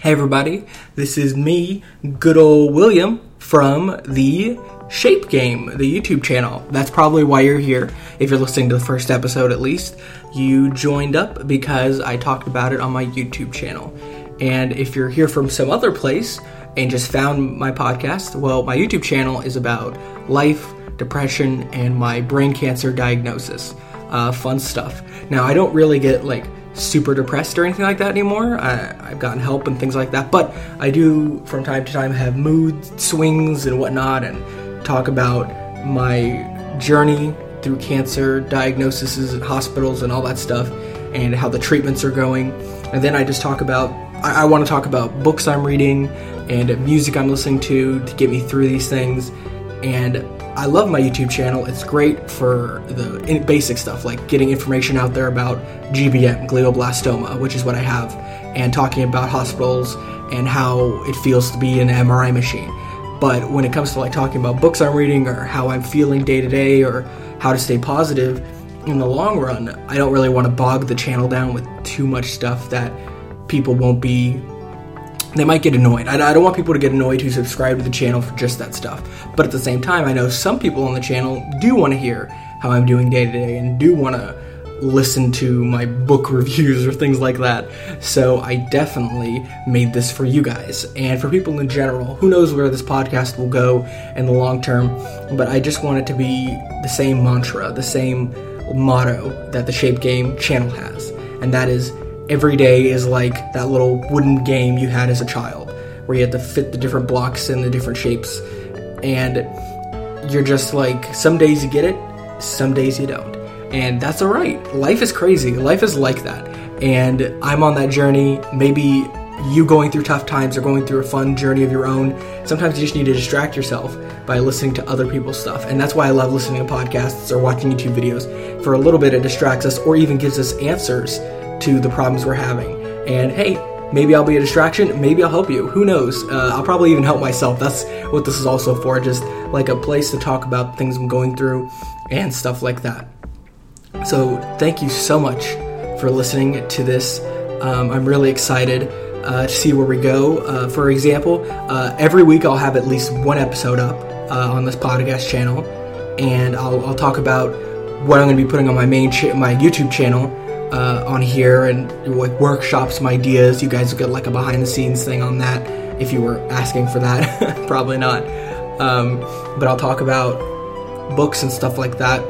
Hey everybody, this is me, good old William from the Shape Game, the YouTube channel. That's probably why you're here. If you're listening to the first episode at least, you joined up because I talked about it on my YouTube channel. And if you're here from some other place and just found my podcast, well, my YouTube channel is about life, depression, and my brain cancer diagnosis. Uh, fun stuff. Now, I don't really get like super depressed or anything like that anymore. I, I've gotten help and things like that, but I do from time to time have mood swings and whatnot and talk about my journey through cancer diagnoses and hospitals and all that stuff and how the treatments are going. And then I just talk about, I, I want to talk about books I'm reading and music I'm listening to to get me through these things. And I love my YouTube channel. It's great for the basic stuff like getting information out there about GBM, glioblastoma, which is what I have, and talking about hospitals and how it feels to be in an MRI machine. But when it comes to like talking about books I'm reading or how I'm feeling day to day or how to stay positive in the long run, I don't really want to bog the channel down with too much stuff that people won't be they might get annoyed. I, don't want people to get annoyed who subscribe to the channel for just that stuff. But at the same time, I know some people on the channel do want to hear how I'm doing day to day and do want to listen to my book reviews or things like that. So I definitely made this for you guys and for people in general. Who knows where this podcast will go in the long term, but I just want it to be the same mantra, the same motto that the Shape Game channel has, and that is every day is like that little wooden game you had as a child where you had to fit the different blocks in the different shapes. And you're just like some days you get it some days you don't. And that's all right. Life is crazy. Life is like that. And i'm on that journey. Maybe you going through tough times or going through a fun journey of your own sometimes you just need to distract yourself by listening to other people's stuff. And that's why i love listening to podcasts or watching youtube videos for a little bit it distracts us or even gives us answers to the problems we're having. And hey, maybe I'll be a distraction, maybe I'll help you. Who knows? Uh, I'll probably even help myself. That's what this is also for, just like a place to talk about things I'm going through and stuff like that. So, thank you so much for listening to this. Um, I'm really excited uh, to see where we go. Uh, for example, uh, every week I'll have at least one episode up uh, on this podcast channel, and I'll, I'll talk about what I'm going to be putting on my main cha- my YouTube channel uh, on here and like workshops, some ideas. You guys get like a behind the scenes thing on that if you were asking for that. Probably not. Um, but I'll talk about books and stuff like that.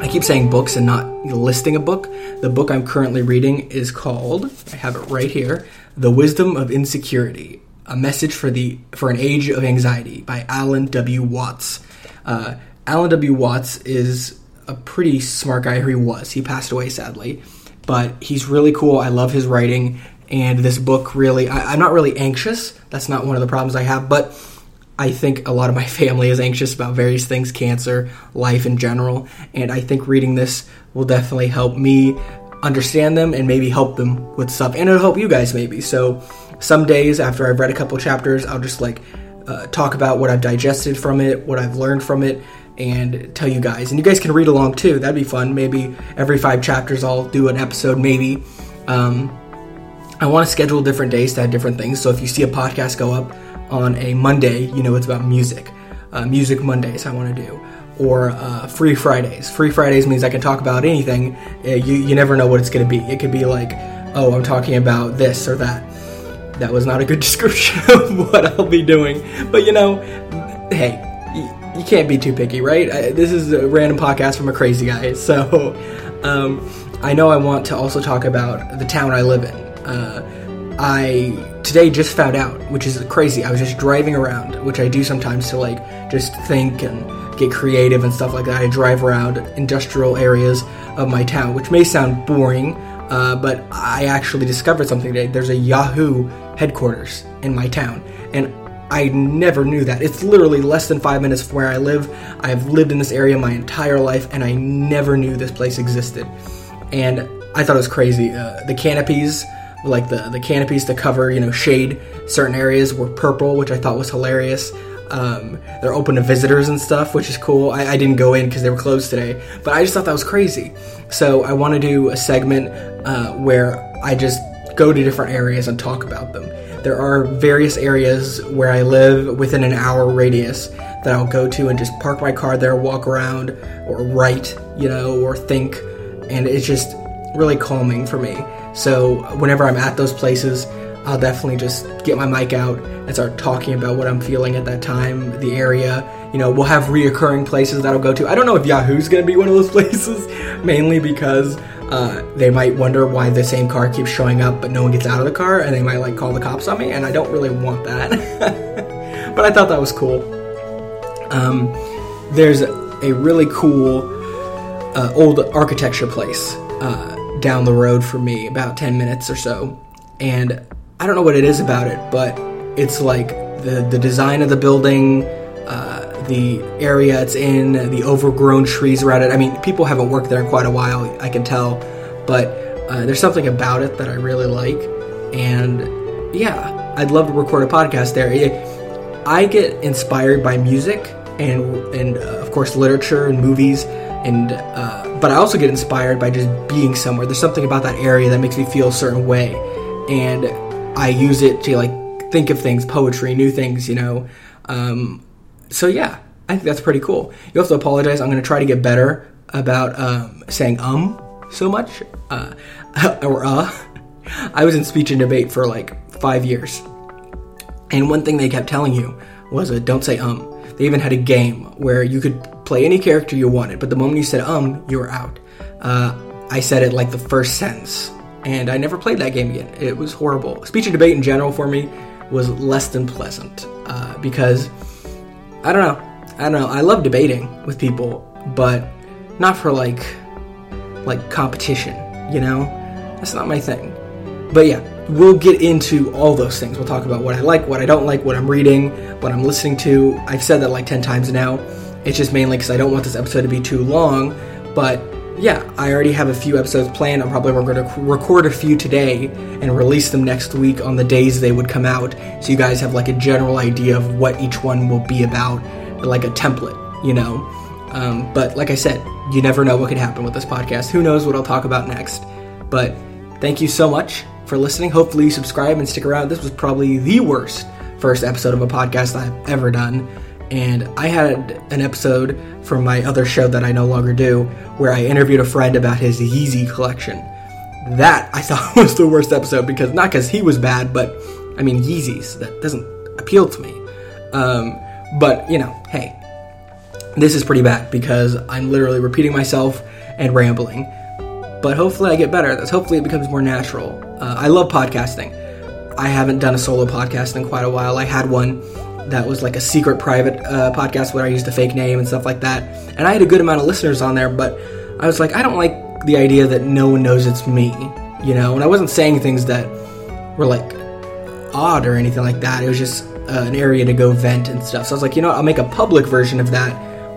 I keep saying books and not listing a book. The book I'm currently reading is called, I have it right here, The Wisdom of Insecurity A Message for, the, for an Age of Anxiety by Alan W. Watts. Uh, Alan W. Watts is a pretty smart guy, or he was. He passed away sadly, but he's really cool. I love his writing, and this book really. I, I'm not really anxious. That's not one of the problems I have, but I think a lot of my family is anxious about various things, cancer, life in general, and I think reading this will definitely help me understand them and maybe help them with stuff, and it'll help you guys maybe. So some days after I've read a couple chapters, I'll just like uh, talk about what I've digested from it, what I've learned from it, and tell you guys. And you guys can read along too. That'd be fun. Maybe every five chapters I'll do an episode, maybe. Um, I want to schedule different days to have different things. So if you see a podcast go up on a Monday, you know it's about music. Uh, music Mondays I want to do. Or uh, free Fridays. Free Fridays means I can talk about anything. Uh, you, you never know what it's going to be. It could be like, oh, I'm talking about this or that. That was not a good description of what I'll be doing. But you know, hey, you can't be too picky, right? I, this is a random podcast from a crazy guy. So um, I know I want to also talk about the town I live in. Uh, I today just found out, which is crazy. I was just driving around, which I do sometimes to like just think and get creative and stuff like that. I drive around industrial areas of my town, which may sound boring, uh, but I actually discovered something today. There's a Yahoo headquarters in my town, and I never knew that. It's literally less than five minutes from where I live. I've lived in this area my entire life, and I never knew this place existed. And I thought it was crazy. Uh, the canopies, like the the canopies to cover, you know, shade certain areas, were purple, which I thought was hilarious. Um, they're open to visitors and stuff, which is cool. I, I didn't go in because they were closed today, but I just thought that was crazy. So I want to do a segment uh, where I just go to different areas and talk about them. There are various areas where I live within an hour radius that I'll go to and just park my car there, walk around, or write, you know, or think, and it's just really calming for me. So whenever I'm at those places, I'll definitely just get my mic out and start talking about what I'm feeling at that time, the area. You know, we'll have reoccurring places that I'll go to. I don't know if Yahoo's to be one of those places, mainly because uh, they might wonder why the same car keeps showing up, but no one gets out of the car, and they might like call the cops on me, and I don't really want that. but I thought that was cool. Um, there's a really cool uh, old architecture place uh, down the road from me, about 10 minutes or so. And I don't know what it is about it, but it's like the, the design of the building, uh, the area it's in, the overgrown trees around it. I mean, people haven't worked there in quite a while, I can tell, but uh, there's something about it that I really like. And yeah, I'd love to record a podcast there. I get inspired by music and and uh, of course literature and movies and uh, but I also get inspired by just being somewhere. There's something about that area that makes me feel a certain way, and I use it to like think of things, poetry, new things, you know. Um, so yeah, I think that's pretty cool. You have to apologize. I'm going to try to get better about um, saying um so much uh, or uh. I was in speech and debate for like five years, and one thing they kept telling you was, uh, "Don't say um." They even had a game where you could play any character you wanted, but the moment you said um, you were out. Uh, I said it like the first sentence, and I never played that game again. It was horrible. Speech and debate in general for me was less than pleasant uh, because I don't know. I don't know. I love debating with people, but not for like like competition. You know, that's not my thing. But yeah, we'll get into all those things. We'll talk about what I like, what I don't like, what I'm reading, what I'm listening to. I've said that like 10 times now. It's just mainly because I don't want this episode to be too long. But yeah, I already have a few episodes planned. I'm probably going to record a few today and release them next week on the days they would come out. So you guys have like a general idea of what each one will be about, like a template, you know? Um, but like I said, you never know what could happen with this podcast. Who knows what I'll talk about next? But thank you so much for listening. Hopefully, you subscribe and stick around. This was probably the worst first episode of a podcast I've ever done. And I had an episode from my other show that I no longer do where I interviewed a friend about his Yeezy collection. That I thought was the worst episode because not because he was bad, but I mean, Yeezys. That doesn't appeal to me. Um, but, you know, hey, this is pretty bad because I'm literally repeating myself and rambling but hopefully I get better at this. Hopefully it becomes more natural. Uh, I love podcasting. I haven't done a solo podcast in quite a while. I had one that was like a secret private uh, podcast where I used a fake name and stuff like that. And I had a good amount of listeners on there, but I was like, I don't like the idea that no one knows it's me, you know? And I wasn't saying things that were like odd or anything like that. It was just uh, an area to go vent and stuff. So I was like, you know what? I'll make a public version of that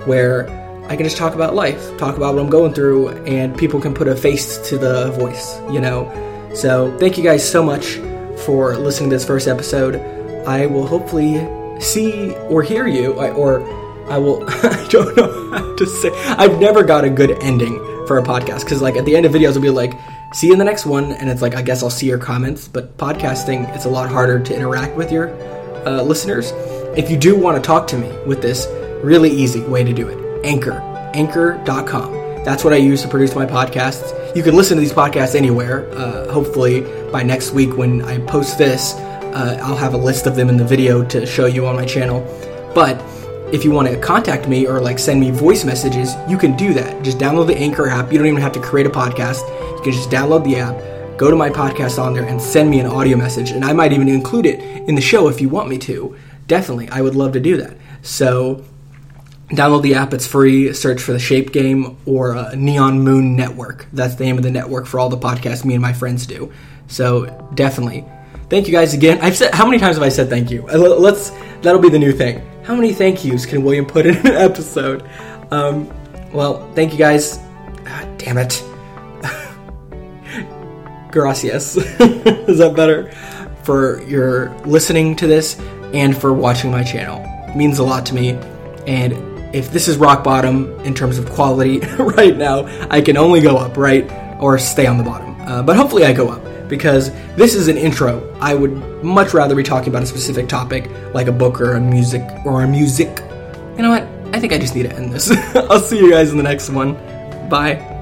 where I can just talk about life, talk about what I'm going through, and people can put a face to the voice, you know? So, thank you guys so much for listening to this first episode. I will hopefully see or hear you, or I will, I don't know how to say, I've never got a good ending for a podcast, because, like, at the end of videos, it'll be like, see you in the next one, and it's like, I guess I'll see your comments, but podcasting, it's a lot harder to interact with your uh, listeners. If you do want to talk to me with this, really easy way to do it Anchor, anchor.com. That's what I use to produce my podcasts. You can listen to these podcasts anywhere. Uh, hopefully, by next week when I post this, uh, I'll have a list of them in the video to show you on my channel. But if you want to contact me or like send me voice messages, you can do that. Just download the Anchor app. You don't even have to create a podcast. You can just download the app, go to my podcast on there, and send me an audio message. And I might even include it in the show if you want me to. Definitely, I would love to do that. So Download the app, it's free. Search for the Shape Game or uh, Neon Moon Network. That's the name of the network for all the podcasts me and my friends do. So definitely. Thank you guys again. I've said how many times have I said thank you? Uh, let's that'll be the new thing. How many thank yous can William put in an episode? Um, well, thank you guys. Ah, damn it. Gracias. Is that better? For your listening to this and for watching my channel. It means a lot to me. And if this is rock bottom in terms of quality right now, I can only go up, right? Or stay on the bottom. Uh, but hopefully I go up. Because this is an intro. I would much rather be talking about a specific topic, like a book or a music or a music. You know what? I think I just need to end this. I'll see you guys in the next one. Bye.